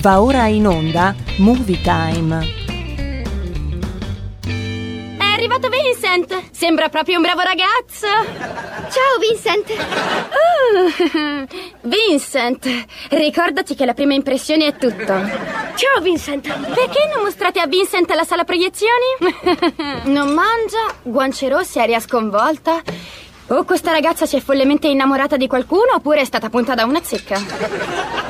Va ora in onda Movie Time. È arrivato Vincent! Sembra proprio un bravo ragazzo! Ciao Vincent! Uh, Vincent, ricordati che la prima impressione è tutto. Ciao Vincent! Perché non mostrate a Vincent la sala proiezioni? non mangia, guance rosse, aria sconvolta. O questa ragazza si è follemente innamorata di qualcuno oppure è stata punta da una zecca.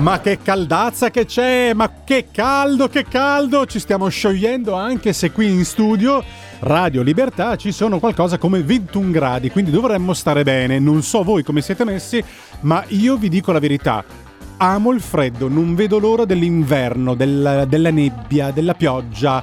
Ma che caldazza che c'è! Ma che caldo, che caldo! Ci stiamo sciogliendo anche se qui in studio Radio Libertà ci sono qualcosa come 21 gradi, quindi dovremmo stare bene. Non so voi come siete messi, ma io vi dico la verità. Amo il freddo, non vedo l'ora dell'inverno, del- della nebbia, della pioggia.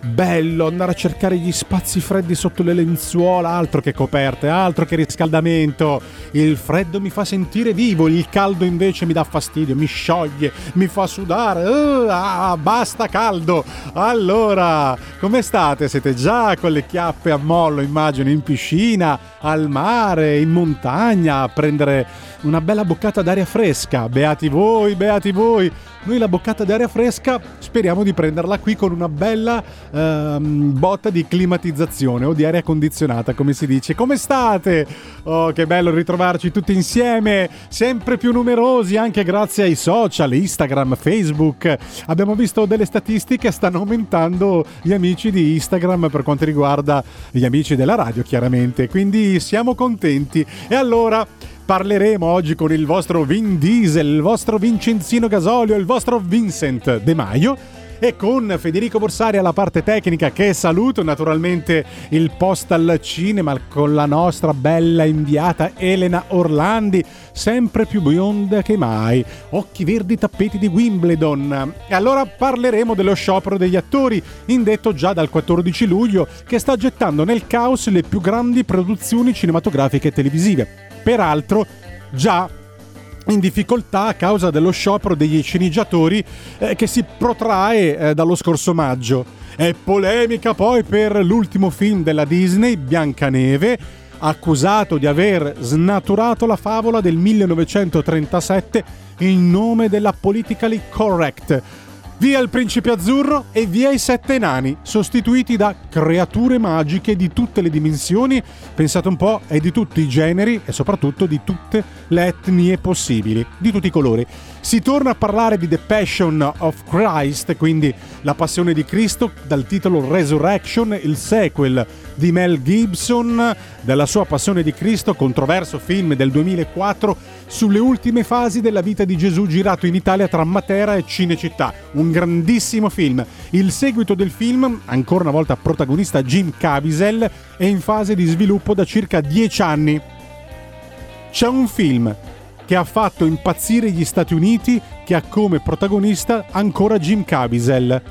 Ah, bello andare a cercare gli spazi freddi sotto le lenzuola, altro che coperte, altro che riscaldamento. Il freddo mi fa sentire vivo, il caldo invece mi dà fastidio, mi scioglie, mi fa sudare. Uh, ah, basta caldo. Allora, come state? Siete già con le chiappe a mollo, immagino, in piscina, al mare, in montagna, a prendere una bella boccata d'aria fresca. Beati voi, beati voi. Noi la boccata d'aria fresca speriamo di prenderla qui con una bella ehm, botta di climatizzazione o di aria condizionata, come si dice. Come state? Oh, che bello ritrovarci tutti insieme, sempre più numerosi anche grazie ai social, Instagram, Facebook. Abbiamo visto delle statistiche, stanno aumentando gli amici di Instagram per quanto riguarda gli amici della radio, chiaramente. Quindi siamo contenti. E allora parleremo oggi con il vostro Vin Diesel, il vostro Vincenzino Gasolio, il vostro Vincent De Maio e con Federico Borsari alla parte tecnica che saluto, naturalmente il post al cinema con la nostra bella inviata Elena Orlandi, sempre più bionda che mai, occhi verdi tappeti di Wimbledon. E allora parleremo dello sciopero degli attori, indetto già dal 14 luglio, che sta gettando nel caos le più grandi produzioni cinematografiche e televisive. Peraltro, già in difficoltà a causa dello sciopero degli sceneggiatori eh, che si protrae eh, dallo scorso maggio. È polemica poi per l'ultimo film della Disney, Biancaneve, accusato di aver snaturato la favola del 1937 in nome della politically correct. Via il principe azzurro e via i sette nani, sostituiti da creature magiche di tutte le dimensioni, pensate un po', e di tutti i generi e soprattutto di tutte le etnie possibili, di tutti i colori. Si torna a parlare di The Passion of Christ, quindi la passione di Cristo, dal titolo Resurrection, il sequel di Mel Gibson, della sua passione di Cristo, controverso film del 2004 sulle ultime fasi della vita di Gesù girato in Italia tra Matera e Cinecittà. Un grandissimo film. Il seguito del film, ancora una volta protagonista Jim Caviezel, è in fase di sviluppo da circa 10 anni. C'è un film che ha fatto impazzire gli Stati Uniti che ha come protagonista ancora Jim Caviezel.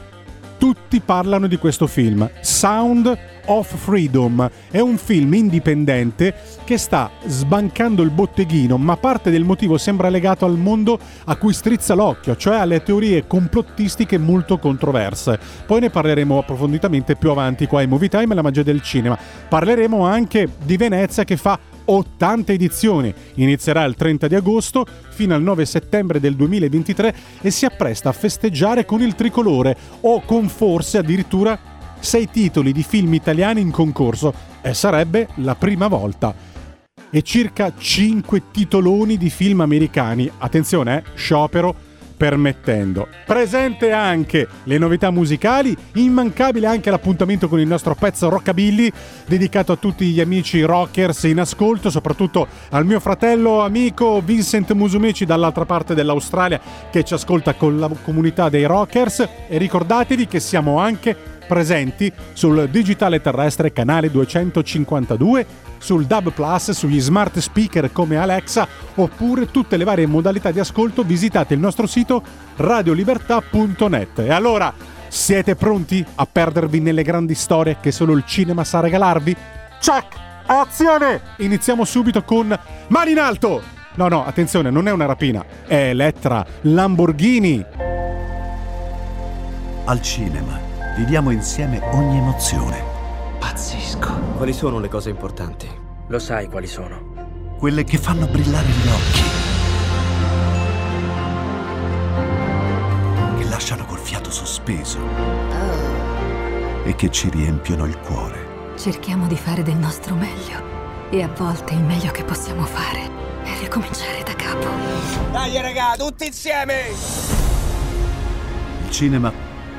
Tutti parlano di questo film, Sound of Freedom. È un film indipendente che sta sbancando il botteghino, ma parte del motivo sembra legato al mondo a cui strizza l'occhio, cioè alle teorie complottistiche molto controverse. Poi ne parleremo approfonditamente più avanti qua in Movie Time la magia del cinema. Parleremo anche di Venezia che fa 80 edizioni. Inizierà il 30 di agosto fino al 9 settembre del 2023 e si appresta a festeggiare con il tricolore o con forse addirittura sei titoli di film italiani in concorso e sarebbe la prima volta. E circa 5 titoloni di film americani. Attenzione, eh, sciopero permettendo. Presente anche le novità musicali, immancabile anche l'appuntamento con il nostro pezzo Rockabilly, dedicato a tutti gli amici rockers in ascolto, soprattutto al mio fratello amico Vincent Musumeci dall'altra parte dell'Australia che ci ascolta con la comunità dei rockers e ricordatevi che siamo anche presenti sul digitale terrestre canale 252, sul DAB Plus, sugli smart speaker come Alexa oppure tutte le varie modalità di ascolto visitate il nostro sito radiolibertà.net. E allora, siete pronti a perdervi nelle grandi storie che solo il cinema sa regalarvi? Check! Azione! Iniziamo subito con Mani in alto! No, no, attenzione, non è una rapina, è Elettra Lamborghini. Al cinema viviamo insieme ogni emozione. Pazzesco. Quali sono le cose importanti? Lo sai quali sono. Quelle che fanno brillare gli occhi. Che lasciano col fiato sospeso. E che ci riempiono il cuore. Cerchiamo di fare del nostro meglio. E a volte il meglio che possiamo fare è ricominciare da capo. Dai raga, tutti insieme! Il cinema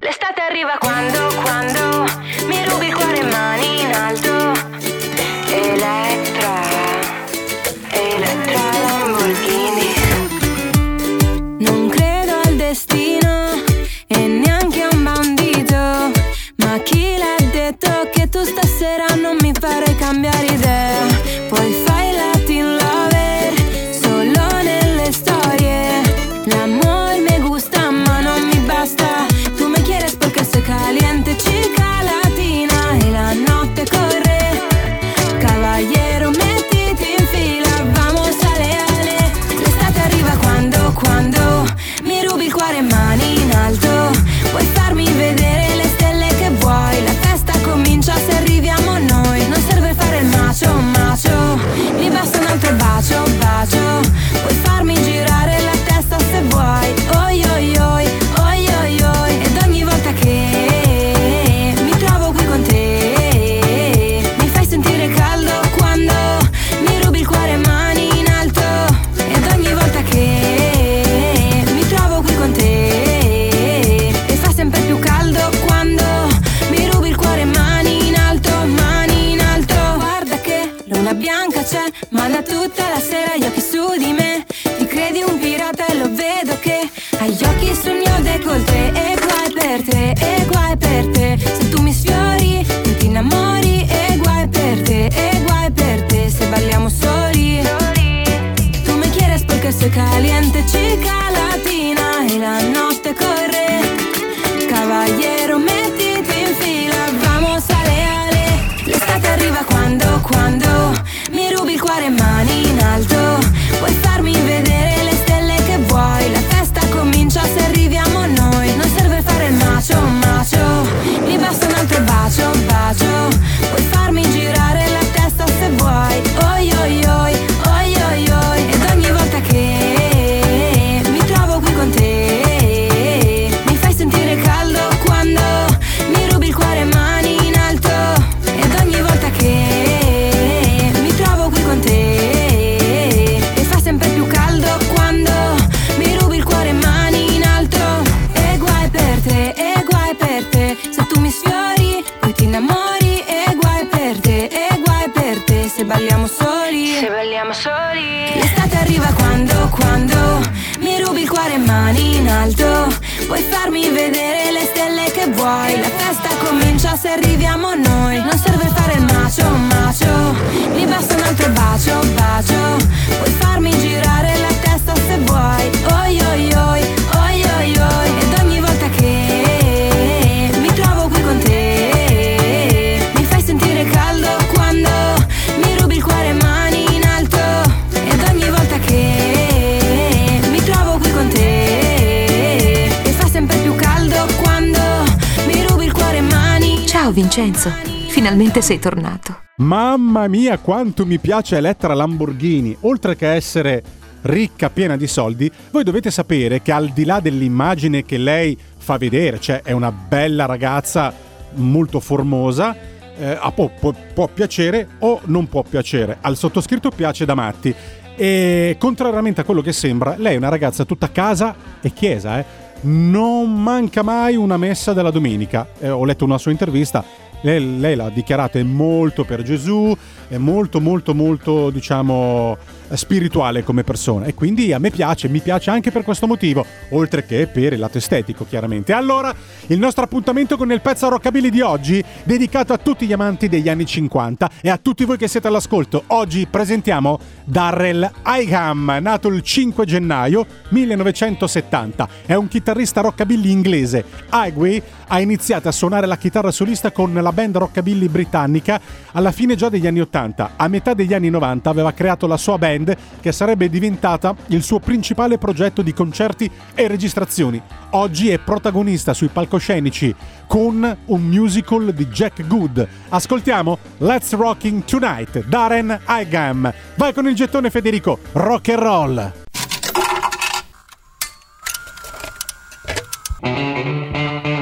L'estate arriva quando, quando mi rubi il cuore mani in alto. Elettra, Elettra Lamborghini. Non credo al destino e neanche a un bandito. Ma chi l'ha detto che tu stasera non mi farai cambiare Vincenzo, finalmente sei tornato. Mamma mia, quanto mi piace Elettra Lamborghini. Oltre che essere ricca, piena di soldi, voi dovete sapere che al di là dell'immagine che lei fa vedere, cioè è una bella ragazza molto formosa, eh, può, può, può piacere o non può piacere. Al sottoscritto piace da matti. E contrariamente a quello che sembra, lei è una ragazza tutta casa e chiesa, eh? Non manca mai una messa della domenica. Eh, ho letto una sua intervista, lei, lei l'ha dichiarato, è molto per Gesù, è molto molto molto diciamo spirituale come persona e quindi a me piace, mi piace anche per questo motivo, oltre che per il lato estetico chiaramente. Allora, il nostro appuntamento con il pezzo rockabilly di oggi, dedicato a tutti gli amanti degli anni 50 e a tutti voi che siete all'ascolto. Oggi presentiamo Darrell Higham, nato il 5 gennaio 1970. È un chitarrista rockabilly inglese. Highway ha iniziato a suonare la chitarra solista con la band rockabilly britannica alla fine già degli anni 80. A metà degli anni 90 aveva creato la sua band che sarebbe diventata il suo principale progetto di concerti e registrazioni. Oggi è protagonista sui palcoscenici con un musical di Jack Good. Ascoltiamo Let's Rocking Tonight, Darren Higham. Vai con il gettone Federico, rock and roll. Well,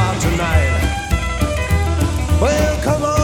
Tonight. Well, come on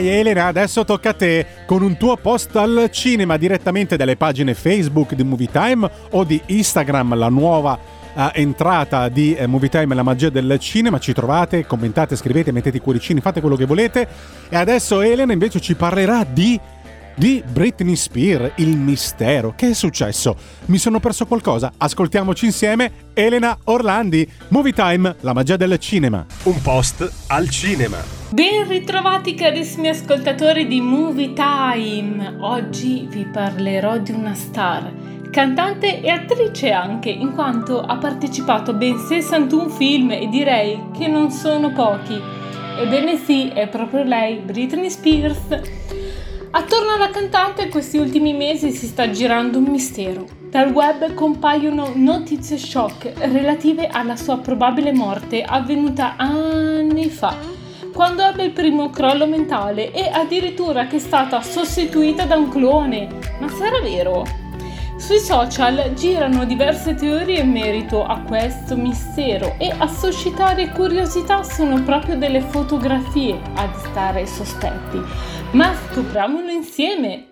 Dai Elena, adesso tocca a te con un tuo post al cinema direttamente dalle pagine Facebook di Movie Time o di Instagram, la nuova eh, entrata di eh, Movie Time la magia del cinema. Ci trovate, commentate, scrivete, mettete i cuoricini, fate quello che volete. E adesso Elena invece ci parlerà di di Britney Spears, il mistero. Che è successo? Mi sono perso qualcosa? Ascoltiamoci insieme Elena Orlandi, Movie Time, la magia del cinema. Un post al cinema. Ben ritrovati carissimi ascoltatori di Movie Time. Oggi vi parlerò di una star, cantante e attrice anche, in quanto ha partecipato a ben 61 film e direi che non sono pochi. Ebbene sì, è proprio lei, Britney Spears. Attorno alla cantante questi ultimi mesi si sta girando un mistero. Dal web compaiono notizie shock relative alla sua probabile morte avvenuta anni fa, quando ebbe il primo crollo mentale e addirittura che è stata sostituita da un clone. Ma sarà vero? Sui social girano diverse teorie in merito a questo mistero e a suscitare curiosità sono proprio delle fotografie a destare sospetti. Ma scopriamolo insieme!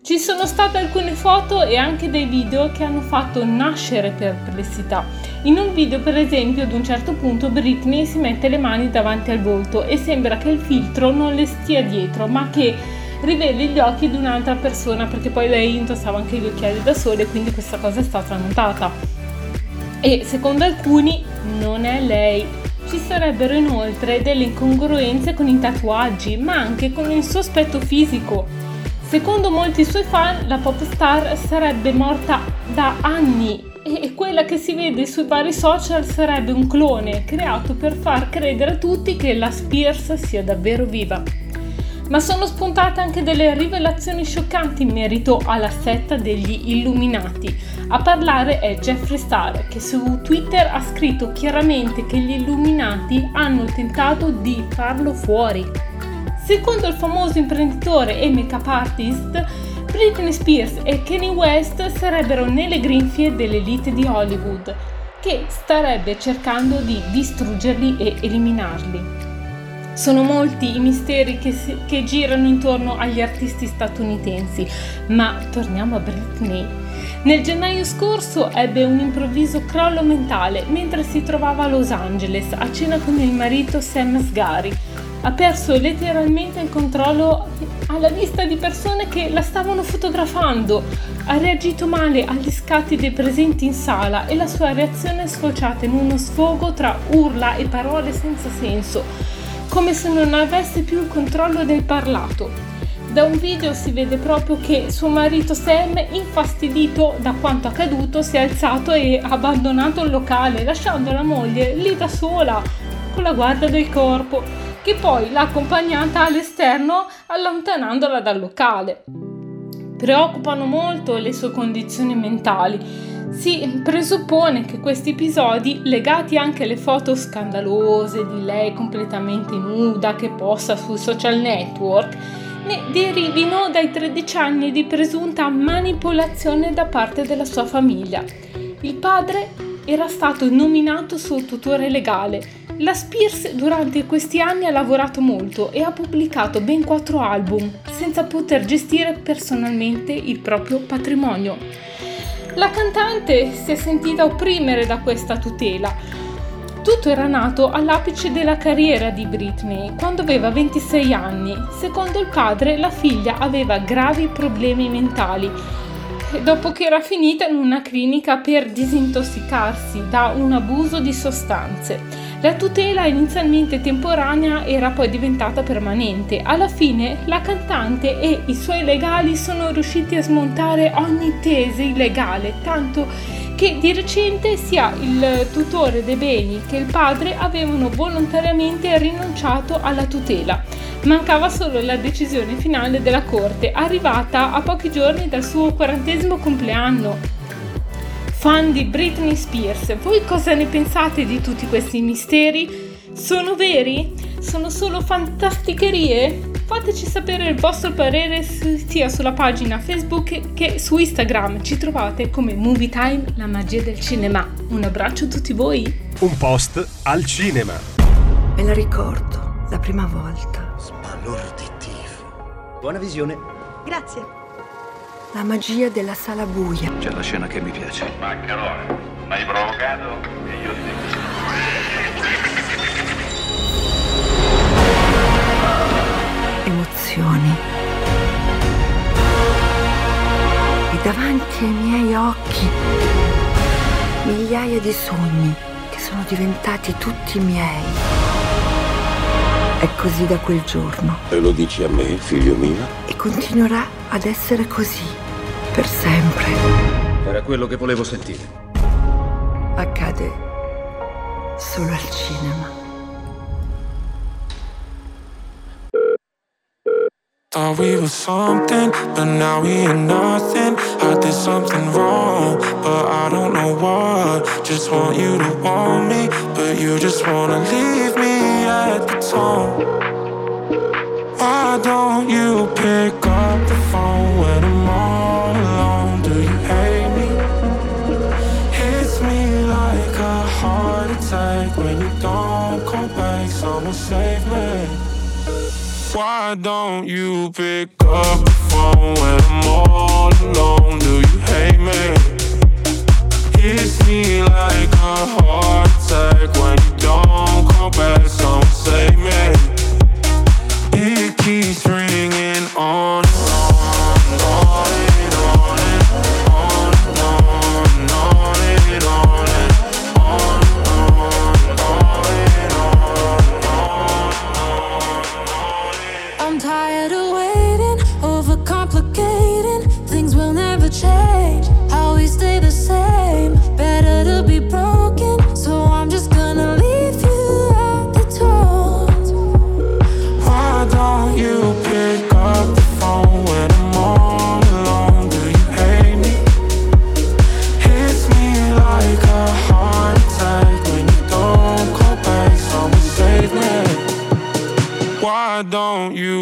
Ci sono state alcune foto e anche dei video che hanno fatto nascere perplessità. In un video, per esempio, ad un certo punto Britney si mette le mani davanti al volto e sembra che il filtro non le stia dietro, ma che riveli gli occhi di un'altra persona perché poi lei indossava anche gli occhiali da sole quindi questa cosa è stata notata. E secondo alcuni non è lei. Ci sarebbero inoltre delle incongruenze con i tatuaggi ma anche con il sospetto fisico. Secondo molti suoi fan la pop star sarebbe morta da anni e quella che si vede sui vari social sarebbe un clone creato per far credere a tutti che la Spears sia davvero viva ma sono spuntate anche delle rivelazioni scioccanti in merito alla setta degli Illuminati. A parlare è Jeffree Star, che su Twitter ha scritto chiaramente che gli Illuminati hanno tentato di farlo fuori. Secondo il famoso imprenditore e make-up artist, Britney Spears e Kanye West sarebbero nelle grinfie dell'elite di Hollywood, che starebbe cercando di distruggerli e eliminarli. Sono molti i misteri che, si, che, girano intorno agli artisti statunitensi, ma torniamo a Britney. Nel gennaio scorso ebbe un improvviso crollo mentale mentre si trovava a Los Angeles a cena con il marito Sam Sgari. Ha perso letteralmente il controllo alla vista di persone che la stavano fotografando. Ha reagito male agli scatti dei presenti in sala e la sua reazione è sfociata in uno sfogo tra urla e parole senza senso come se non avesse più il controllo del parlato. Da un video si vede proprio che suo marito Sam, infastidito da quanto accaduto, si è alzato e ha abbandonato il locale, lasciando la moglie lì da sola, con la guardia del corpo, che poi l'ha accompagnata all'esterno allontanandola dal locale. Preoccupano molto le sue condizioni mentali si presuppone che questi episodi, legati anche alle foto scandalose di lei completamente nuda che posta sui social network, ne derivino dai 13 anni di presunta manipolazione da parte della sua famiglia. Il padre era stato nominato suo tutore legale. La Spears durante questi anni ha lavorato molto e ha pubblicato ben quattro album senza poter gestire personalmente il proprio patrimonio. La cantante si è sentita opprimere da questa tutela. Tutto era nato all'apice della carriera di Britney, quando aveva 26 anni. Secondo il padre, la figlia aveva gravi problemi mentali dopo che era finita in una clinica per disintossicarsi da un abuso di sostanze. La tutela inizialmente temporanea era poi diventata permanente. Alla fine la cantante e i suoi legali sono riusciti a smontare ogni tesi legale, tanto che di recente sia il tutore dei beni che il padre avevano volontariamente rinunciato alla tutela. Mancava solo la decisione finale della corte, arrivata a pochi giorni dal suo quarantesimo compleanno fan di Britney Spears, voi cosa ne pensate di tutti questi misteri? Sono veri? Sono solo fantasticherie? Fateci sapere il vostro parere sia sulla pagina Facebook che su Instagram. Ci trovate come Movie Time, la magia del cinema. Un abbraccio a tutti voi. Un post al cinema. Me la ricordo, la prima volta. Sbalorditivo. Buona visione. Grazie. La magia della sala buia. C'è la scena che mi piace. Maccherone, m'hai provocato e io ti Emozioni. E davanti ai miei occhi migliaia di sogni che sono diventati tutti miei. È così da quel giorno. E lo dici a me, figlio mio? E continuerà ad essere così per sempre. Era quello che volevo sentire. Accade solo al cinema. Thought we were something, but now we ain't nothing. I did something wrong, but I don't know what. Just want you to want me, but you just wanna leave me at the tone. Why don't you pick up the phone when I'm all alone? Do you hate me? Hits me like a heart attack when you don't call back. Someone save me. Why don't you pick up the phone when I'm all alone? Do you hate me? Hits me like a heart attack when you don't call back. Someone save me. It keeps ringing on and on, on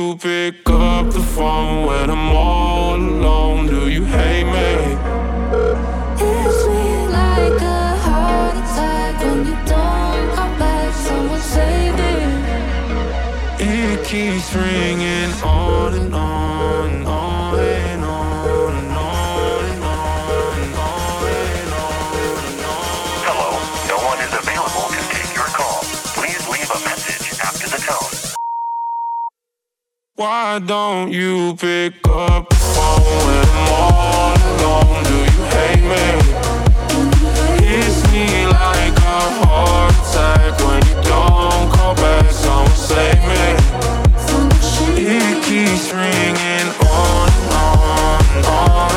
you pick up the phone when I'm all alone? Do you hate me? Hits me like a heart attack when you don't come back. Someone save me. It keeps ringing Why don't you pick up the phone when I'm all alone? Do you hate me? Hits me like a heart attack when you don't call back. Someone save me. It keeps ringing on and on and on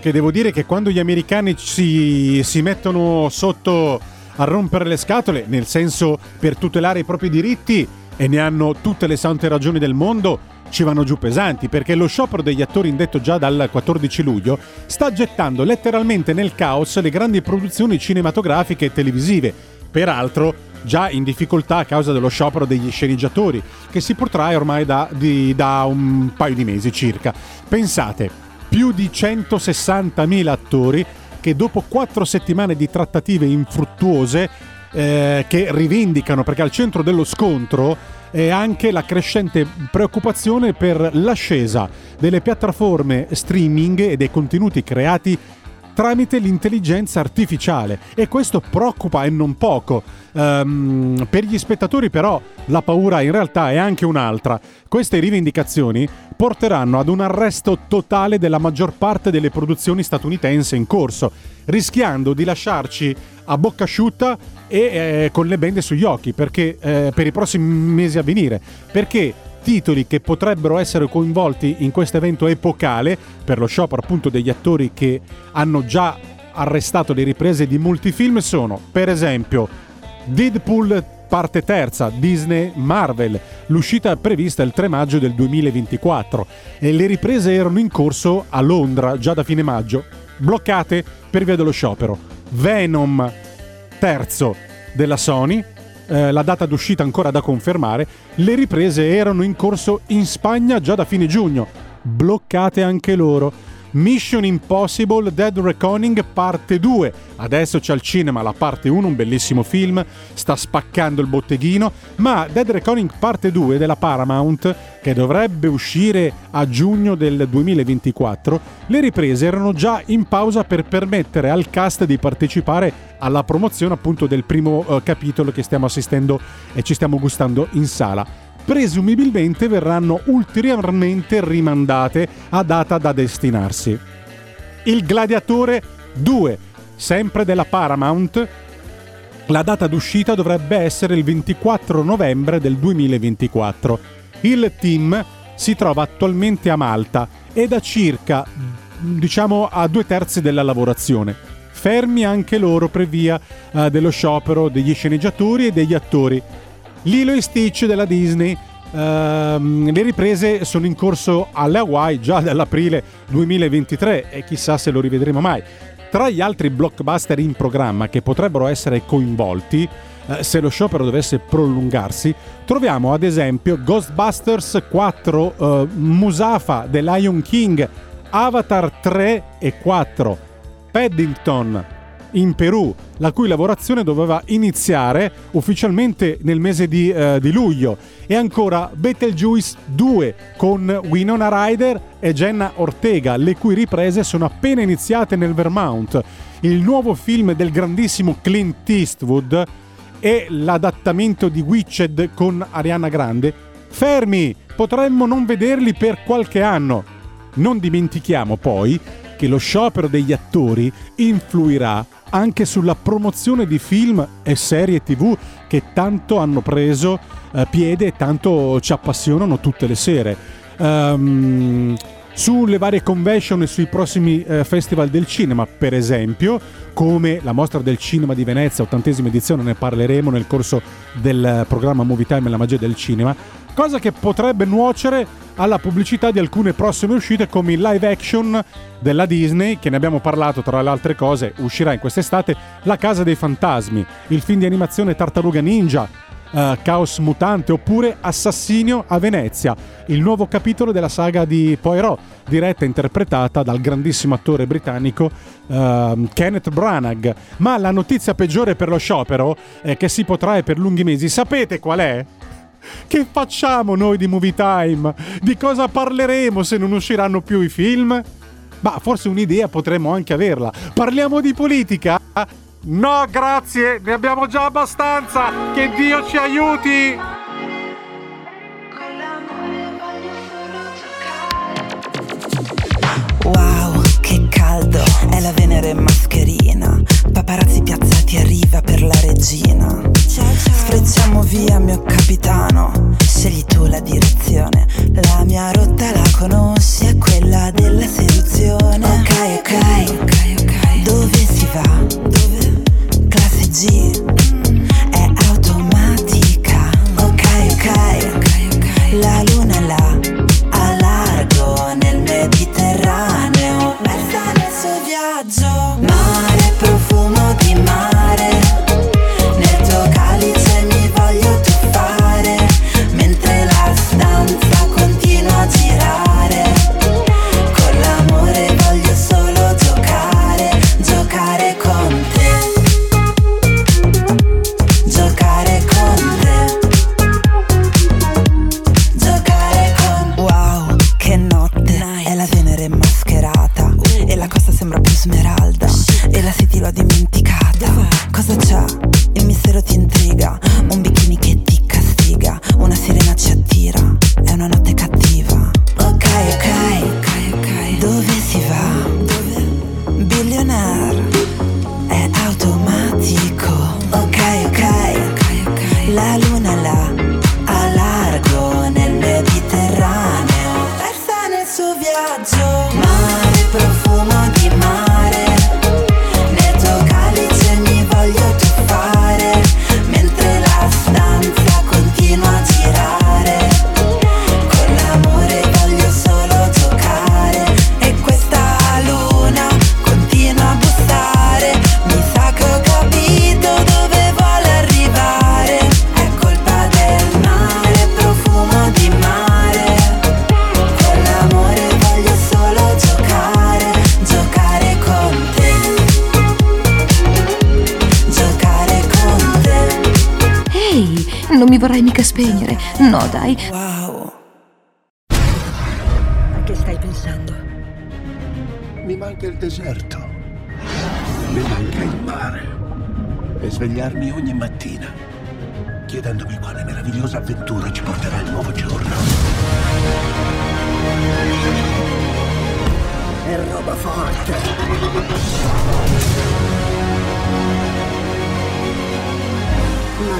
che devo dire che quando gli americani si, si mettono sotto a rompere le scatole, nel senso per tutelare i propri diritti, e ne hanno tutte le sante ragioni del mondo, ci vanno giù pesanti, perché lo sciopero degli attori indetto già dal 14 luglio sta gettando letteralmente nel caos le grandi produzioni cinematografiche e televisive. Peraltro, già in difficoltà a causa dello sciopero degli sceneggiatori, che si protrae ormai da, di- da un paio di mesi circa. Pensate, più di 160.000 attori che dopo quattro settimane di trattative infruttuose eh, che rivendicano, perché al centro dello scontro è anche la crescente preoccupazione per l'ascesa delle piattaforme streaming e dei contenuti creati tramite l'intelligenza artificiale e questo preoccupa e non poco. Ehm, per gli spettatori però la paura in realtà è anche un'altra. Queste rivendicazioni porteranno ad un arresto totale della maggior parte delle produzioni statunitensi in corso, rischiando di lasciarci a bocca asciutta e eh, con le bende sugli occhi perché, eh, per i prossimi mesi a venire. Perché titoli che potrebbero essere coinvolti in questo evento epocale per lo sciopero appunto degli attori che hanno già arrestato le riprese di molti film sono per esempio Deadpool parte terza Disney Marvel. L'uscita prevista il 3 maggio del 2024 e le riprese erano in corso a Londra già da fine maggio. Bloccate per via dello sciopero. Venom terzo della Sony eh, la data d'uscita ancora da confermare, le riprese erano in corso in Spagna già da fine giugno, bloccate anche loro. Mission Impossible Dead Reckoning parte 2. Adesso c'è al cinema la parte 1, un bellissimo film, sta spaccando il botteghino, ma Dead Reckoning parte 2 della Paramount, che dovrebbe uscire a giugno del 2024, le riprese erano già in pausa per permettere al cast di partecipare alla promozione appunto del primo eh, capitolo che stiamo assistendo e ci stiamo gustando in sala presumibilmente verranno ulteriormente rimandate a data da destinarsi. Il Gladiatore 2, sempre della Paramount, la data d'uscita dovrebbe essere il 24 novembre del 2024. Il team si trova attualmente a Malta e da circa diciamo a due terzi della lavorazione. Fermi anche loro per via eh, dello sciopero degli sceneggiatori e degli attori. Lilo e Stitch della Disney. ehm, le riprese sono in corso alle Hawaii già dall'aprile 2023 e chissà se lo rivedremo mai. Tra gli altri blockbuster in programma che potrebbero essere coinvolti, eh, se lo sciopero dovesse prolungarsi, troviamo ad esempio Ghostbusters 4, eh, Musafa The Lion King, Avatar 3 e 4, Paddington in Perù, la cui lavorazione doveva iniziare ufficialmente nel mese di, eh, di luglio, e ancora Betelgeuse 2 con Winona Ryder e Jenna Ortega, le cui riprese sono appena iniziate nel Vermont. Il nuovo film del grandissimo Clint Eastwood e l'adattamento di Witched con Ariana Grande. Fermi! Potremmo non vederli per qualche anno. Non dimentichiamo poi che lo sciopero degli attori influirà anche sulla promozione di film e serie tv che tanto hanno preso eh, piede e tanto ci appassionano tutte le sere. Ehm, sulle varie convention e sui prossimi eh, festival del cinema, per esempio, come la mostra del cinema di Venezia, ottantesima edizione, ne parleremo nel corso del eh, programma Movie Time e la magia del cinema, cosa che potrebbe nuocere alla pubblicità di alcune prossime uscite come il live action della Disney, che ne abbiamo parlato tra le altre cose, uscirà in quest'estate La Casa dei Fantasmi, il film di animazione Tartaruga Ninja, eh, Caos Mutante oppure Assassinio a Venezia, il nuovo capitolo della saga di Poirot, diretta e interpretata dal grandissimo attore britannico ehm, Kenneth Branagh. Ma la notizia peggiore per lo sciopero, eh, che si potrà per lunghi mesi, sapete qual è? Che facciamo noi di Movie Time? Di cosa parleremo se non usciranno più i film? Ma forse un'idea potremmo anche averla. Parliamo di politica? No, grazie, ne abbiamo già abbastanza. Che Dio ci aiuti. Wow, che caldo, è la Venere mascherina. Paparazzi piazzati a riva per la regina. Sfrecciamo via, mio capitano. Scegli tu la direzione. La mia rotta la conosci, è quella della seduzione. Ok, ok, ok, ok. Dove si va? Dove? Classe G. È automatica. Ok, ok, ok, ok. La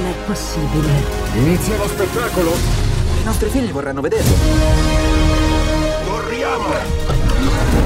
Non è possibile. Inizia lo spettacolo! I nostri figli vorranno vederlo. Corriamo!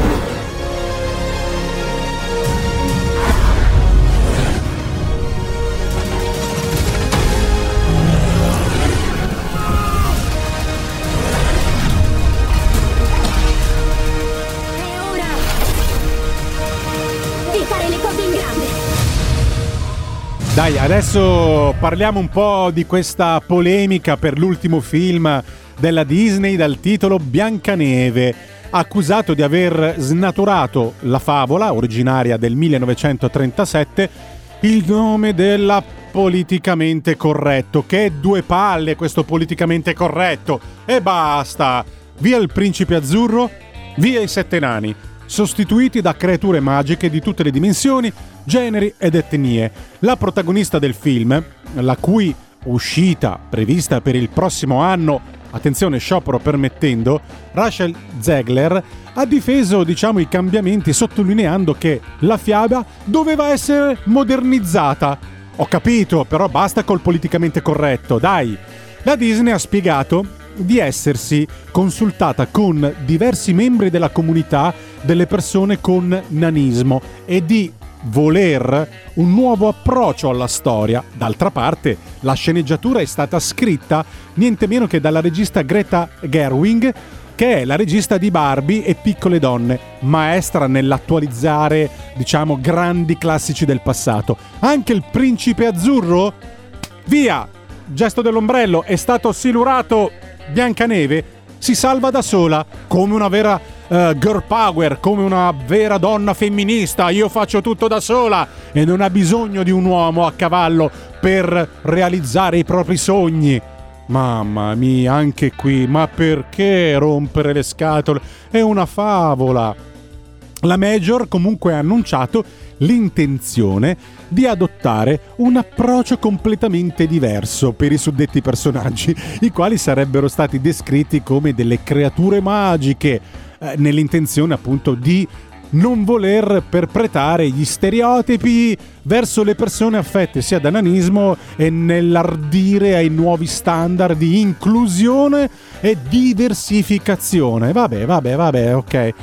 Dai, adesso parliamo un po' di questa polemica per l'ultimo film della Disney dal titolo Biancaneve, accusato di aver snaturato la favola originaria del 1937, il nome della politicamente corretto. Che due palle questo politicamente corretto! E basta! Via il principe azzurro, via i sette nani, sostituiti da creature magiche di tutte le dimensioni, generi ed etnie. La protagonista del film, la cui uscita prevista per il prossimo anno, attenzione sciopero permettendo, Rachel Zegler ha difeso diciamo i cambiamenti sottolineando che la fiaba doveva essere modernizzata. Ho capito, però basta col politicamente corretto, dai. La Disney ha spiegato di essersi consultata con diversi membri della comunità delle persone con nanismo e di voler un nuovo approccio alla storia. D'altra parte, la sceneggiatura è stata scritta niente meno che dalla regista Greta Gerwig, che è la regista di Barbie e Piccole Donne, maestra nell'attualizzare, diciamo, grandi classici del passato. Anche il principe azzurro? Via! Gesto dell'ombrello è stato silurato Biancaneve si salva da sola, come una vera uh, girl power, come una vera donna femminista. Io faccio tutto da sola e non ha bisogno di un uomo a cavallo per realizzare i propri sogni. Mamma mia, anche qui, ma perché rompere le scatole? È una favola. La Major comunque ha annunciato l'intenzione di adottare un approccio completamente diverso per i suddetti personaggi, i quali sarebbero stati descritti come delle creature magiche, eh, nell'intenzione appunto di non voler perpetrare gli stereotipi verso le persone affette sia da nanismo e nell'ardire ai nuovi standard di inclusione e diversificazione. Vabbè, vabbè, vabbè, ok.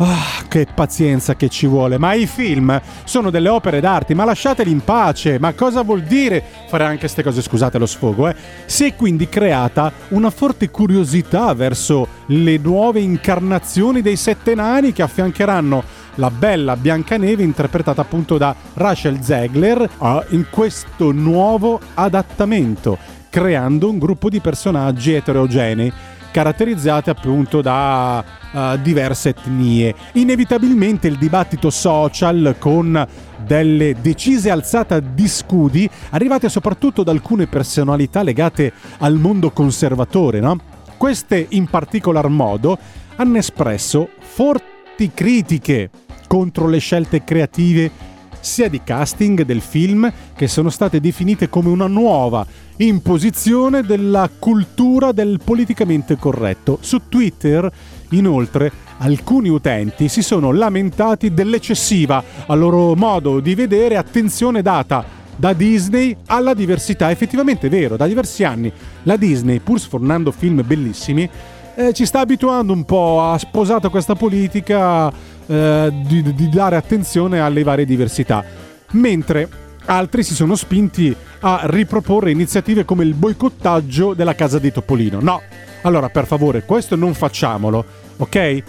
Ah, che pazienza che ci vuole. Ma i film sono delle opere d'arte, ma lasciateli in pace. Ma cosa vuol dire fare anche queste cose? Scusate lo sfogo, eh. Si è quindi creata una forte curiosità verso le nuove incarnazioni dei sette nani che affiancheranno la bella Biancaneve interpretata appunto da Rachel Zegler in questo nuovo adattamento, creando un gruppo di personaggi eterogenei caratterizzate appunto da uh, diverse etnie. Inevitabilmente il dibattito social con delle decise alzate di scudi arrivate soprattutto da alcune personalità legate al mondo conservatore, no? Queste in particolar modo hanno espresso forti critiche contro le scelte creative sia di casting del film che sono state definite come una nuova imposizione della cultura del politicamente corretto. Su Twitter, inoltre, alcuni utenti si sono lamentati dell'eccessiva, a loro modo di vedere, attenzione data da Disney alla diversità. Effettivamente è vero, da diversi anni la Disney, pur sfornando film bellissimi, eh, ci sta abituando un po', ha sposato questa politica eh, di, di dare attenzione alle varie diversità. Mentre altri si sono spinti a riproporre iniziative come il boicottaggio della casa di Topolino. No, allora per favore, questo non facciamolo, ok?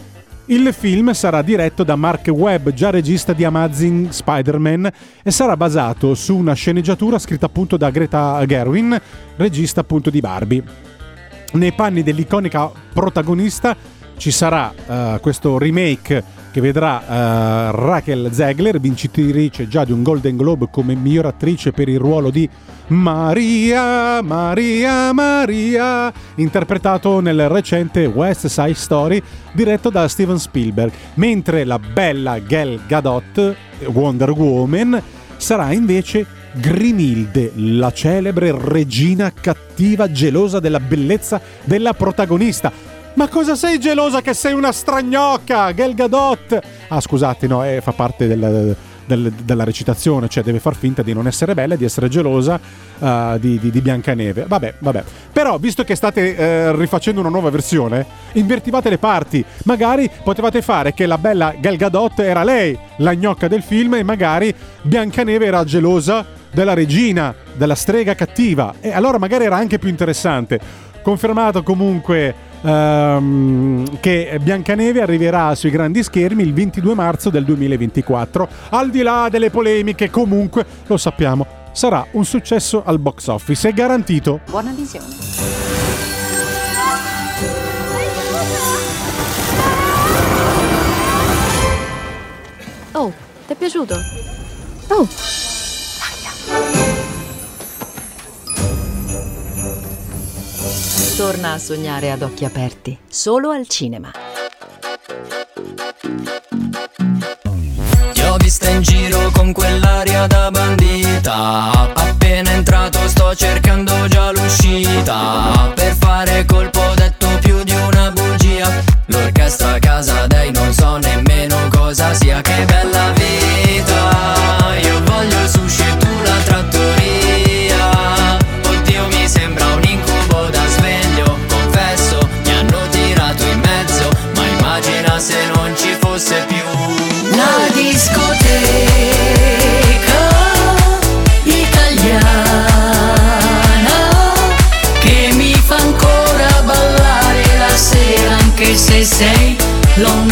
Il film sarà diretto da Mark Webb, già regista di Amazing Spider-Man, e sarà basato su una sceneggiatura scritta appunto da Greta Gerwin, regista appunto di Barbie. Nei panni dell'iconica protagonista ci sarà uh, questo remake che vedrà uh, Rachel Zegler, vincitrice già di un Golden Globe come miglior attrice per il ruolo di Maria, Maria, Maria, interpretato nel recente West Side Story diretto da Steven Spielberg, mentre la bella Gal Gadot, Wonder Woman, sarà invece Grimilde, la celebre regina cattiva gelosa della bellezza della protagonista ma cosa sei gelosa che sei una stragnocca, Gal Gadot? Ah, scusate, no, eh, fa parte del, del, della recitazione, cioè deve far finta di non essere bella e di essere gelosa uh, di, di, di, Biancaneve. Vabbè, vabbè. Però, visto che state eh, rifacendo una nuova versione, invertivate le parti. Magari potevate fare che la bella Gal Gadot era lei, la gnocca del film, e magari Biancaneve era gelosa della regina, della strega cattiva. E allora magari era anche più interessante. Confermato comunque ehm, che Biancaneve arriverà sui grandi schermi il 22 marzo del 2024. Al di là delle polemiche, comunque lo sappiamo, sarà un successo al box office, è garantito. Buona visione. Oh, ti è piaciuto? Oh, Torna a sognare ad occhi aperti, solo al cinema. Ti ho vista in giro con quell'aria da bandita. Appena entrato sto cercando già l'uscita. Per fare colpo ho detto più di una bugia. L'orchestra a casa dei anche se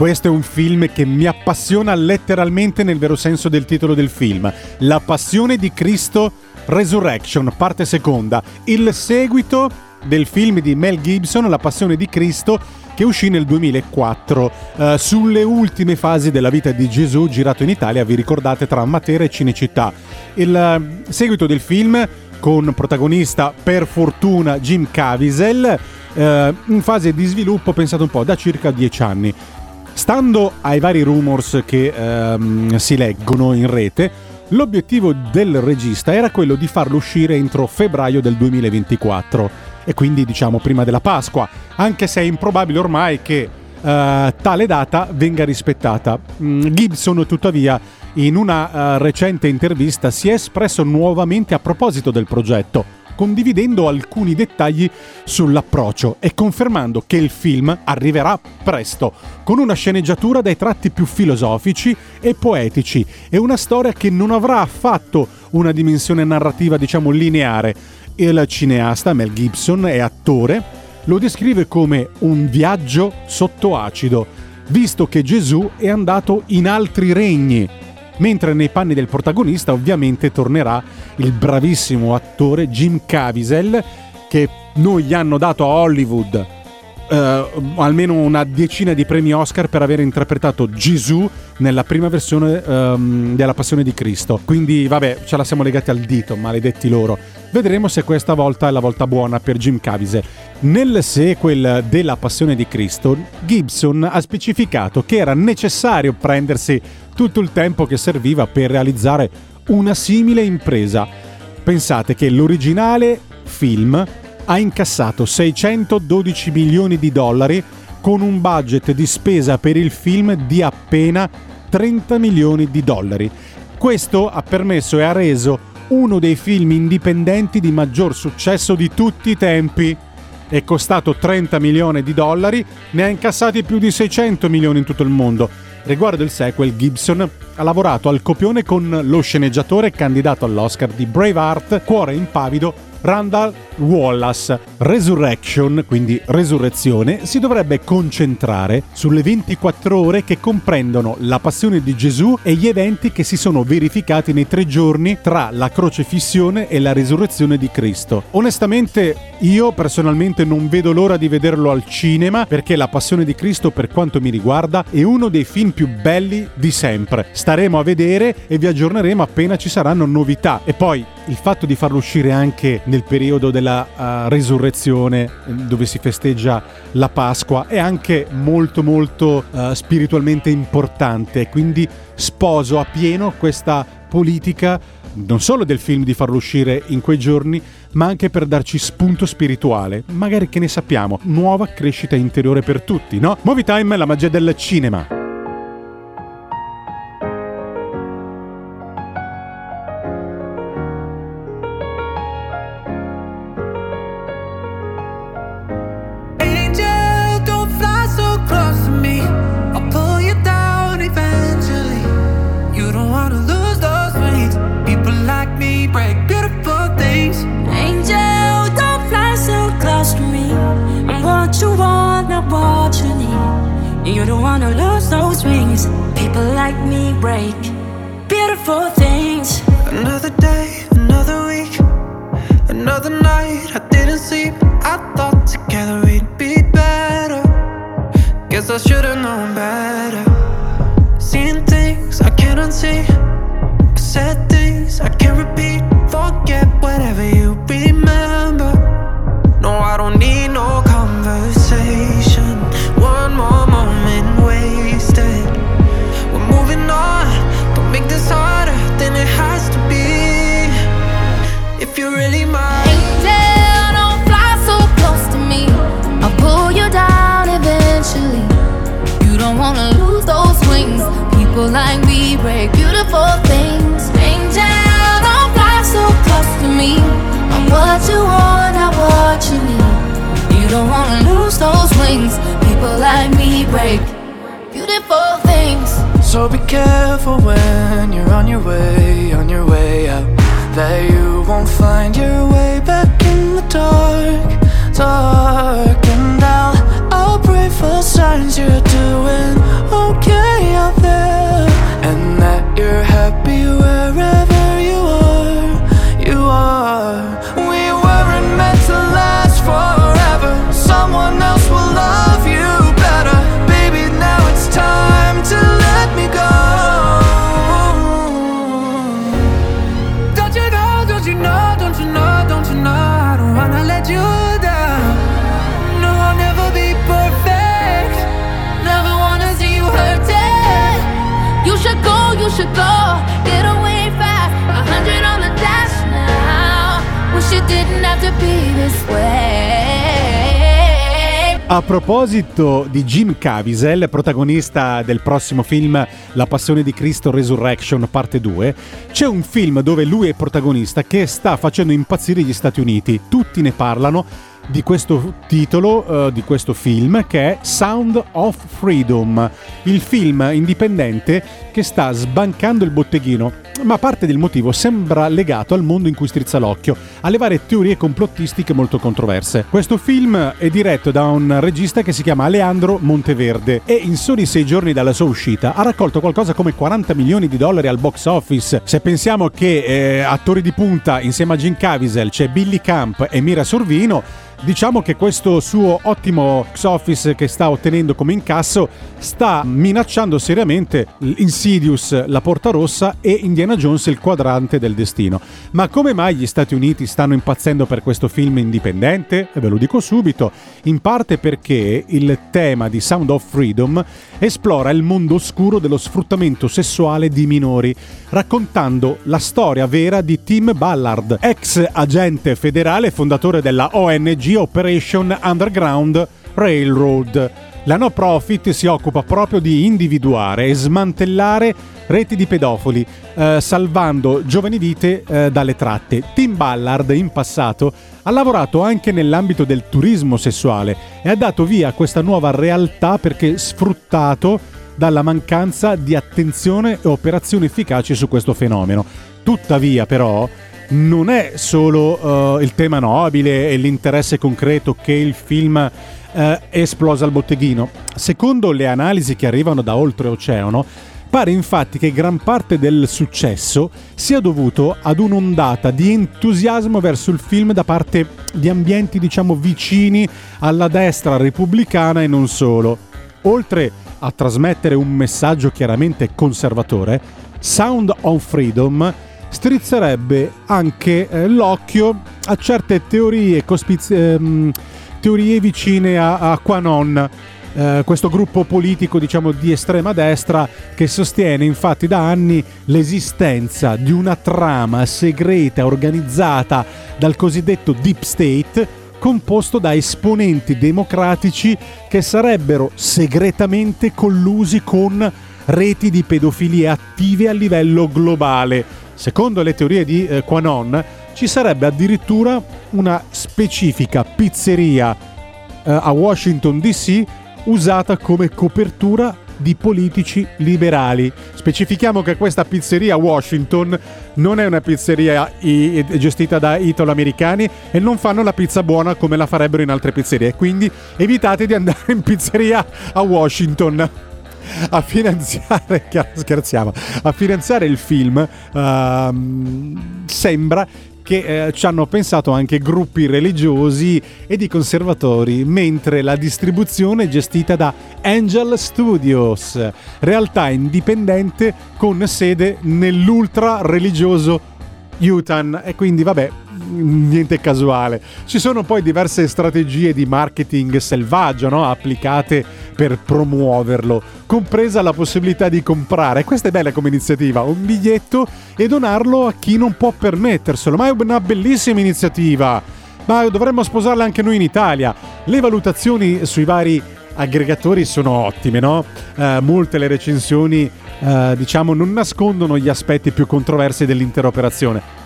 Questo è un film che mi appassiona letteralmente nel vero senso del titolo del film. La passione di Cristo Resurrection, parte seconda. Il seguito del film di Mel Gibson, La passione di Cristo, che uscì nel 2004. eh, sulle ultime fasi della vita di Gesù, girato in Italia, vi ricordate, tra Matera e Cinecittà. Il eh, seguito del film con protagonista per fortuna Jim Caviezel, eh, in fase di sviluppo, pensate un po', da circa 10 anni. Stando ai vari rumors che ehm, si leggono in rete, l'obiettivo del regista era quello di farlo uscire entro febbraio del 2024 e quindi diciamo prima della Pasqua, anche se è improbabile ormai che eh, tale data venga rispettata. Mm, Gibson tuttavia in una eh, recente intervista si è espresso nuovamente a proposito del progetto condividendo alcuni dettagli sull'approccio e confermando che il film arriverà presto, con una sceneggiatura dai tratti più filosofici e poetici e una storia che non avrà affatto una dimensione narrativa, diciamo, lineare. Il cineasta Mel Gibson è attore, lo descrive come un viaggio sotto acido, visto che Gesù è andato in altri regni mentre nei panni del protagonista ovviamente tornerà il bravissimo attore Jim Caviezel che noi gli hanno dato a Hollywood eh, almeno una decina di premi Oscar per aver interpretato Gesù nella prima versione ehm, della Passione di Cristo. Quindi vabbè, ce la siamo legati al dito, maledetti loro. Vedremo se questa volta è la volta buona per Jim Caviezel. Nel sequel della Passione di Cristo, Gibson ha specificato che era necessario prendersi tutto il tempo che serviva per realizzare una simile impresa. Pensate che l'originale film ha incassato 612 milioni di dollari con un budget di spesa per il film di appena 30 milioni di dollari. Questo ha permesso e ha reso uno dei film indipendenti di maggior successo di tutti i tempi. È costato 30 milioni di dollari, ne ha incassati più di 600 milioni in tutto il mondo. Riguardo il sequel, Gibson ha lavorato al copione con lo sceneggiatore candidato all'Oscar di Braveheart, Cuore impavido Randall Wallace. Resurrection, quindi resurrezione, si dovrebbe concentrare sulle 24 ore che comprendono la passione di Gesù e gli eventi che si sono verificati nei tre giorni tra la crocefissione e la risurrezione di Cristo. Onestamente, io personalmente non vedo l'ora di vederlo al cinema perché la passione di Cristo, per quanto mi riguarda, è uno dei film più belli di sempre. Staremo a vedere e vi aggiorneremo appena ci saranno novità. E poi il fatto di farlo uscire anche nel periodo della uh, resurrezione, dove si festeggia la Pasqua, è anche molto molto uh, spiritualmente importante. Quindi sposo appieno questa politica non solo del film di farlo uscire in quei giorni, ma anche per darci spunto spirituale. Magari che ne sappiamo, nuova crescita interiore per tutti, no? Movie Time, la magia del cinema. You don't wanna lose those wings. People like me break beautiful things. Another day, another week, another night. I didn't sleep. I thought together we'd be better. Guess I should've known better. Seeing things I can't. Said things I can't repeat. Forget whatever you remember. No, I don't need no conversation. Break beautiful things. Angel, don't fly so close to me. I'm what you want, not what you need. You don't wanna lose those wings. People like me break beautiful things. So be careful when you're on your way, on your way out. That you won't find your way back in the dark, dark. And I'll, I'll pray for signs you're doing A proposito di Jim Caviezel, protagonista del prossimo film La Passione di Cristo Resurrection parte 2, c'è un film dove lui è protagonista che sta facendo impazzire gli Stati Uniti. Tutti ne parlano di questo titolo, eh, di questo film che è Sound of Freedom, il film indipendente che sta sbancando il botteghino, ma parte del motivo sembra legato al mondo in cui strizza l'occhio, alle varie teorie complottistiche molto controverse. Questo film è diretto da un regista che si chiama Aleandro Monteverde e in soli sei giorni dalla sua uscita ha raccolto qualcosa come 40 milioni di dollari al box office. Se pensiamo che eh, attori di punta insieme a Jim Caviezel c'è Billy Camp e Mira Sorvino, Diciamo che questo suo ottimo box office che sta ottenendo come incasso sta minacciando seriamente Insidious, La Porta Rossa e Indiana Jones il quadrante del destino. Ma come mai gli Stati Uniti stanno impazzendo per questo film indipendente? Ve lo dico subito, in parte perché il tema di Sound of Freedom esplora il mondo oscuro dello sfruttamento sessuale di minori, raccontando la storia vera di Tim Ballard, ex agente federale fondatore della ONG Operation Underground Railroad. La no profit si occupa proprio di individuare e smantellare reti di pedofili, eh, salvando giovani vite eh, dalle tratte. Tim Ballard in passato ha lavorato anche nell'ambito del turismo sessuale e ha dato via a questa nuova realtà perché sfruttato dalla mancanza di attenzione e operazioni efficaci su questo fenomeno. Tuttavia, però, non è solo uh, il tema nobile e l'interesse concreto che il film eh, esplosa al botteghino. Secondo le analisi che arrivano da oltreoceano, pare infatti che gran parte del successo sia dovuto ad un'ondata di entusiasmo verso il film da parte di ambienti diciamo vicini alla destra repubblicana e non solo. Oltre a trasmettere un messaggio chiaramente conservatore, Sound of Freedom strizzerebbe anche eh, l'occhio a certe teorie cospiz- ehm, teorie vicine a, a Quanon. Eh, questo gruppo politico diciamo di estrema destra che sostiene infatti da anni l'esistenza di una trama segreta organizzata dal cosiddetto Deep State composto da esponenti democratici che sarebbero segretamente collusi con reti di pedofilia attive a livello globale. Secondo le teorie di eh, Quanon, ci sarebbe addirittura una specifica pizzeria eh, a Washington DC usata come copertura di politici liberali. Specifichiamo che questa pizzeria Washington non è una pizzeria i- gestita da italo-americani e non fanno la pizza buona come la farebbero in altre pizzerie, quindi evitate di andare in pizzeria a Washington a finanziare, scherziamo, a finanziare il film uh, sembra che eh, ci hanno pensato anche gruppi religiosi e di conservatori, mentre la distribuzione è gestita da Angel Studios, realtà indipendente con sede nell'ultra religioso Utah. E quindi vabbè niente casuale. Ci sono poi diverse strategie di marketing selvaggio no? applicate per promuoverlo, compresa la possibilità di comprare, questa è bella come iniziativa, un biglietto e donarlo a chi non può permetterselo, ma è una bellissima iniziativa. Ma dovremmo sposarla anche noi in Italia. Le valutazioni sui vari aggregatori sono ottime, no? Eh, molte le recensioni, eh, diciamo, non nascondono gli aspetti più controversi dell'intera operazione.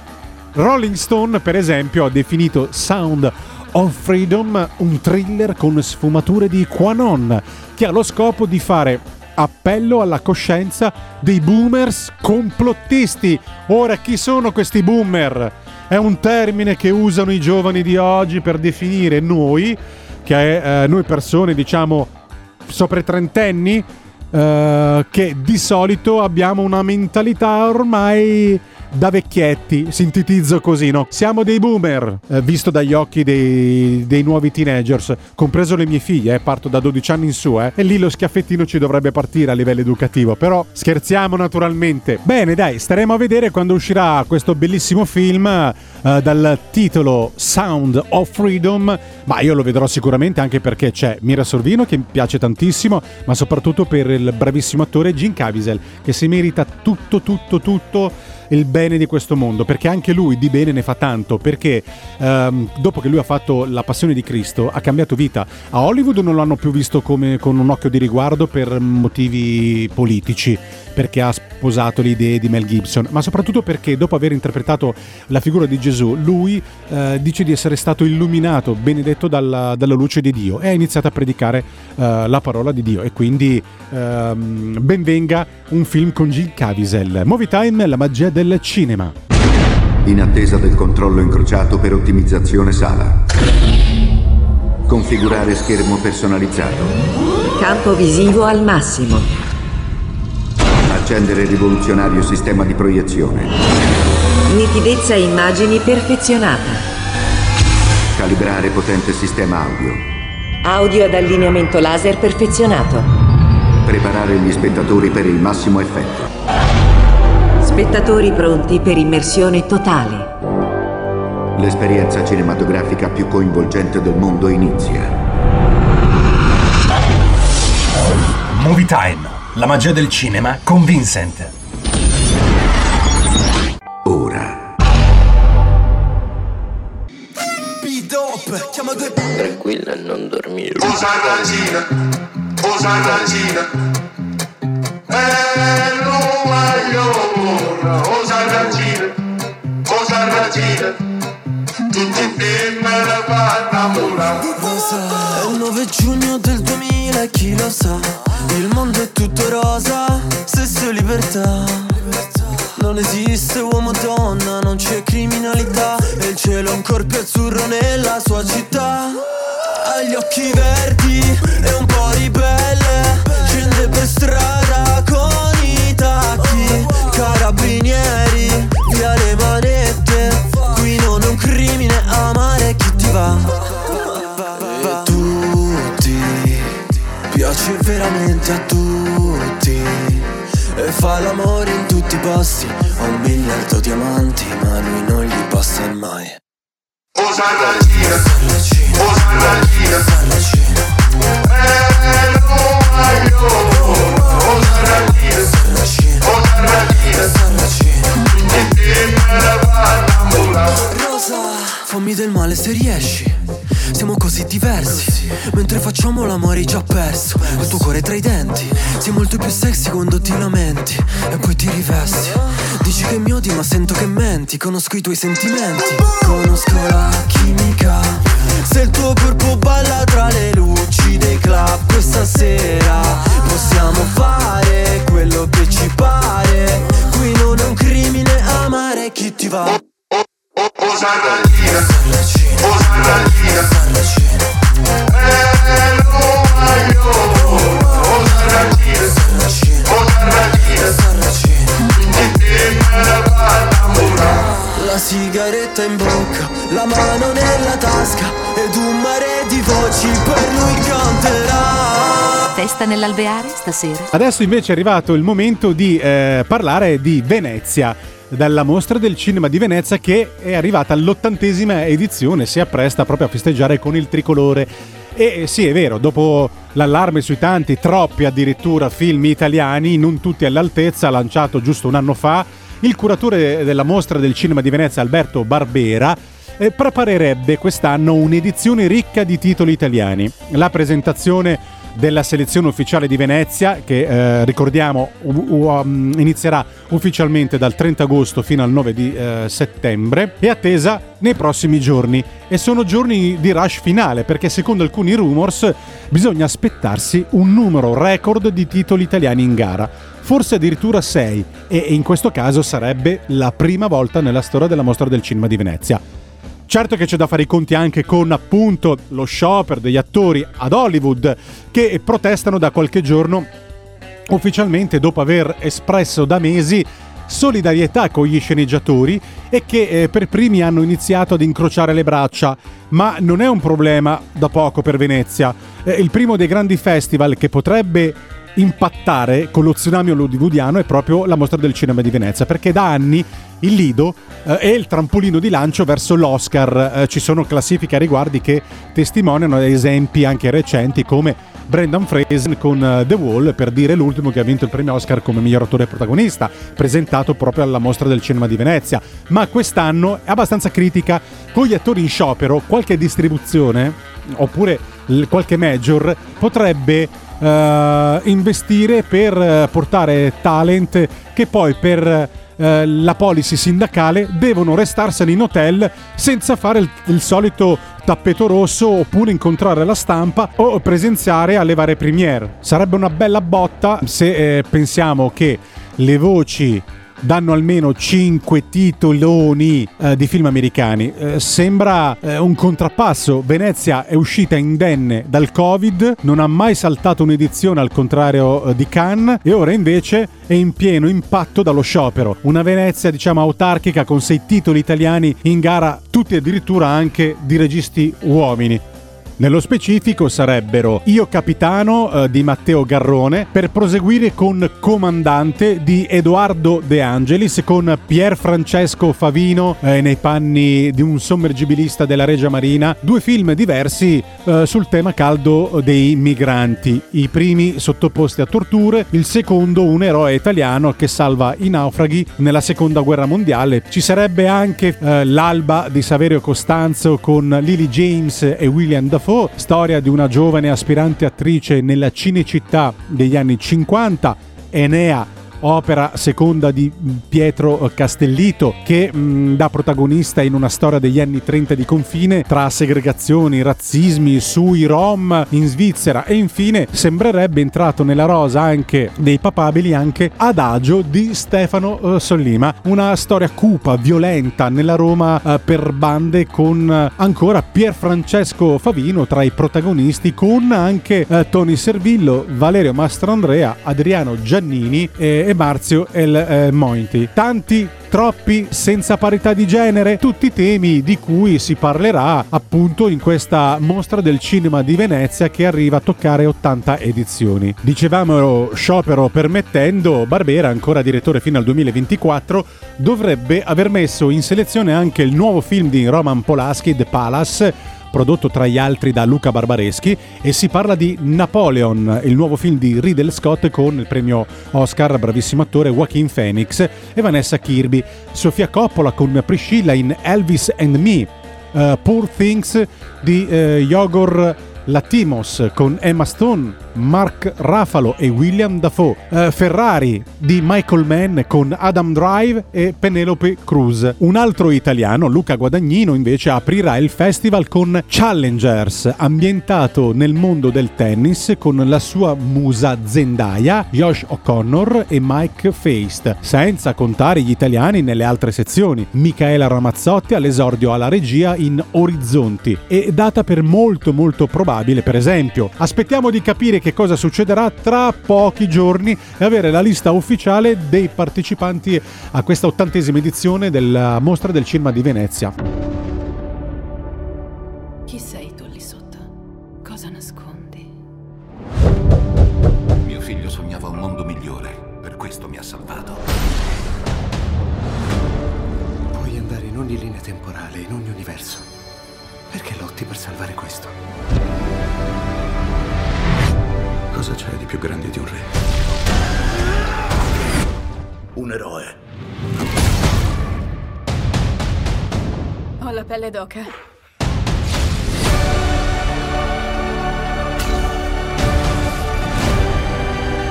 Rolling Stone, per esempio, ha definito Sound of Freedom un thriller con sfumature di Quanon, che ha lo scopo di fare appello alla coscienza dei boomers complottisti. Ora, chi sono questi boomer? È un termine che usano i giovani di oggi per definire noi, che è eh, noi persone, diciamo, sopra i trentenni, eh, che di solito abbiamo una mentalità ormai da vecchietti, sintetizzo così, no? Siamo dei boomer, eh, visto dagli occhi dei, dei, nuovi teenagers, compreso le mie figlie, eh, parto da 12 anni in su, eh, e lì lo schiaffettino ci dovrebbe partire a livello educativo, però scherziamo naturalmente. Bene, dai, staremo a vedere quando uscirà questo bellissimo film eh, dal titolo Sound of Freedom, ma io lo vedrò sicuramente anche perché c'è Mira Sorvino che mi piace tantissimo, ma soprattutto per il bravissimo attore Jim Caviezel, che si merita tutto, tutto, tutto il bene di questo mondo, perché anche lui di bene ne fa tanto, perché ehm, dopo che lui ha fatto La Passione di Cristo ha cambiato vita. A Hollywood non l'hanno più visto come, con un occhio di riguardo per motivi politici, perché ha sposato le idee di Mel Gibson, ma soprattutto perché dopo aver interpretato la figura di Gesù, lui eh, dice di essere stato illuminato, benedetto dalla, dalla, luce di Dio e ha iniziato a predicare eh, la parola di Dio e quindi ehm, benvenga un film con Jim Caviezel. Movie Time, la magia del cinema. In attesa del controllo incrociato per ottimizzazione sala. Configurare schermo personalizzato. Campo visivo al massimo. Accendere rivoluzionario sistema di proiezione. Nitidezza immagini perfezionata. Calibrare potente sistema audio. Audio ad allineamento laser perfezionato. Preparare gli spettatori per il massimo effetto. Spettatori pronti per immersione totale. L'esperienza cinematografica più coinvolgente del mondo inizia. Movie Time, la magia del cinema con Vincent. Ora. Tranquilla e non dormire. Osarragina, Osarragina Tutti insieme la è il 9 giugno del 2000 e chi lo sa? Il mondo è tutto rosa, stesso libertà. Non esiste uomo o donna, non c'è criminalità. E il cielo è un corpo azzurro nella sua città. Ha gli occhi verdi e un po' ribelle Scende per strada con i tacchi. Carabinieri, via le manette. Qui non è un crimine amare chi ti va. E tutti Piace veramente a tutti. E fa l'amore in tutti i posti. Ho un miliardo di amanti Ma lui non gli passa mai. Osarragina Osarragina Eh, fammi del male se riesci. Siamo così diversi. Mentre facciamo l'amore hai già perso. Il tuo cuore tra i denti. Sei molto più sexy quando ti lamenti. E poi ti rivesti. Dici che mi odi, ma sento che menti. Conosco i tuoi sentimenti. Conosco la chimica. Se il tuo corpo balla tra le luci dei club questa sera possiamo fare quello che ci pare. Qui non è un crimine amare chi ti va. Osarragina, Osarragina, Eh, non maio, Osarragina, Festa nell'alveare stasera? Adesso invece è arrivato il momento di eh, parlare di Venezia, dalla mostra del cinema di Venezia che è arrivata all'ottantesima edizione, si appresta proprio a festeggiare con il tricolore. E eh, sì, è vero, dopo l'allarme sui tanti, troppi addirittura film italiani, non tutti all'altezza, lanciato giusto un anno fa, il curatore della mostra del cinema di Venezia, Alberto Barbera, eh, preparerebbe quest'anno un'edizione ricca di titoli italiani. La presentazione della selezione ufficiale di Venezia, che eh, ricordiamo u- u- um, inizierà ufficialmente dal 30 agosto fino al 9 di eh, settembre, è attesa nei prossimi giorni. E sono giorni di rush finale, perché secondo alcuni rumors bisogna aspettarsi un numero record di titoli italiani in gara. Forse addirittura 6, e in questo caso sarebbe la prima volta nella storia della mostra del cinema di Venezia. Certo che c'è da fare i conti anche con appunto lo sciopero degli attori ad Hollywood che protestano da qualche giorno ufficialmente dopo aver espresso da mesi solidarietà con gli sceneggiatori e che eh, per primi hanno iniziato ad incrociare le braccia, ma non è un problema da poco per Venezia. Eh, il primo dei grandi festival che potrebbe impattare con lo tsunami hollywoodiano è proprio la mostra del cinema di Venezia, perché da anni il Lido eh, è il trampolino di lancio verso l'Oscar. Eh, ci sono classifiche a riguardi che testimoniano esempi anche recenti come Brendan Fraser con eh, The Wall, per dire l'ultimo che ha vinto il premio Oscar come miglior attore protagonista, presentato proprio alla mostra del cinema di Venezia. Ma quest'anno è abbastanza critica con gli attori in sciopero, qualche distribuzione oppure qualche major potrebbe eh, investire per eh, portare talent che poi per eh, la policy sindacale devono restarsene in hotel senza fare il, il solito tappeto rosso oppure incontrare la stampa o presenziare alle varie premiere. Sarebbe una bella botta se eh, pensiamo che le voci danno almeno 5 titoloni eh, di film americani. Eh, sembra eh, un contrappasso. Venezia è uscita indenne dal Covid, non ha mai saltato un'edizione al contrario eh, di Cannes e ora invece è in pieno impatto dallo sciopero. Una Venezia, diciamo, autarchica con sei titoli italiani in gara, tutti addirittura anche di registi uomini. Nello specifico sarebbero Io Capitano eh, di Matteo Garrone per proseguire con Comandante di Edoardo De Angelis con Pier Francesco Favino eh, nei panni di un sommergibilista della Regia Marina, due film diversi eh, sul tema caldo dei migranti. I primi sottoposti a torture, il secondo un eroe italiano che salva i naufraghi nella seconda guerra mondiale. Ci sarebbe anche eh, L'alba di Saverio Costanzo con Lily James e William Dafoe, storia di una giovane aspirante attrice nella Cinecittà degli anni 50. Enea opera seconda di Pietro Castellito che mh, dà protagonista in una storia degli anni 30 di confine tra segregazioni, razzismi sui Rom in Svizzera. E infine sembrerebbe entrato nella rosa anche dei papabili anche Adagio di Stefano eh, Sollima, una storia cupa, violenta nella Roma eh, per bande con eh, ancora Pier Francesco Favino tra i protagonisti con anche eh, Tony Servillo, Valerio Mastrandrea, Adriano Giannini e Marzio El eh, Mointi. Tanti troppi senza parità di genere, tutti temi di cui si parlerà appunto in questa mostra del cinema di Venezia che arriva a toccare 80 edizioni. Dicevamo sciopero permettendo, Barbera, ancora direttore fino al 2024, dovrebbe aver messo in selezione anche il nuovo film di Roman Polanski, The Palace, prodotto tra gli altri da Luca Barbareschi e si parla di Napoleon, il nuovo film di Riddle Scott con il premio Oscar bravissimo attore Joaquin Phoenix e Vanessa Kirby, Sofia Coppola con Priscilla in Elvis and Me, uh, Poor Things di uh, Yogor Latimos con Emma Stone, Mark Ruffalo e William Dafoe, uh, Ferrari di Michael Mann con Adam Drive e Penelope Cruz. Un altro italiano, Luca Guadagnino, invece aprirà il festival con Challengers, ambientato nel mondo del tennis con la sua musa Zendaya, Josh O'Connor e Mike Feist, senza contare gli italiani nelle altre sezioni. Michaela Ramazzotti all'esordio alla regia in Orizzonti e data per molto molto probabile, per esempio. Aspettiamo di capire che cosa succederà tra pochi giorni e avere la lista ufficiale dei partecipanti a questa ottantesima edizione della Mostra del Cinema di Venezia. Più grande di un re? Un eroe. Ho la pelle d'oca.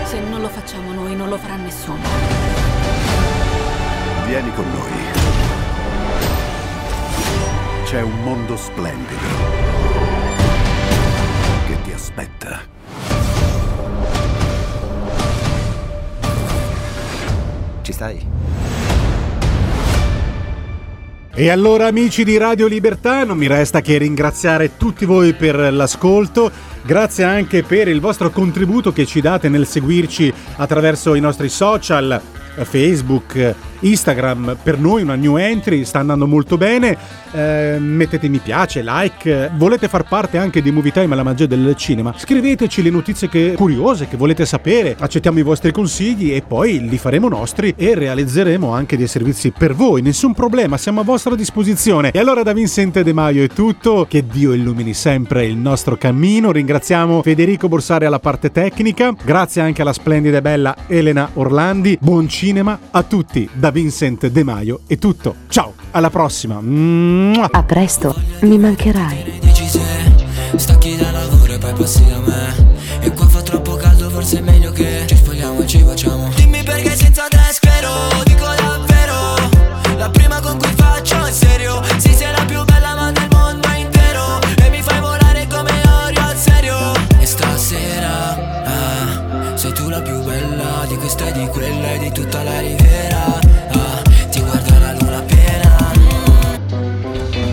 Se non lo facciamo noi, non lo farà nessuno. Vieni con noi. C'è un mondo splendido che ti aspetta. Ci stai? E allora amici di Radio Libertà, non mi resta che ringraziare tutti voi per l'ascolto, grazie anche per il vostro contributo che ci date nel seguirci attraverso i nostri social, Facebook, Instagram, per noi una new entry, sta andando molto bene, eh, mettete mi piace, like, volete far parte anche di Movie Time alla magia del cinema, scriveteci le notizie che, curiose che volete sapere, accettiamo i vostri consigli e poi li faremo nostri e realizzeremo anche dei servizi per voi, nessun problema, siamo a vostra disposizione. E allora da Vincente De Maio è tutto, che Dio illumini sempre il nostro cammino, ringraziamo Federico Borsari alla parte tecnica, grazie anche alla splendida e bella Elena Orlandi, buon cinema a tutti. Da Vincent De Maio è tutto. Ciao, alla prossima. Mua. A presto, mi mancherai. Stacchi da lavoro e poi passi da me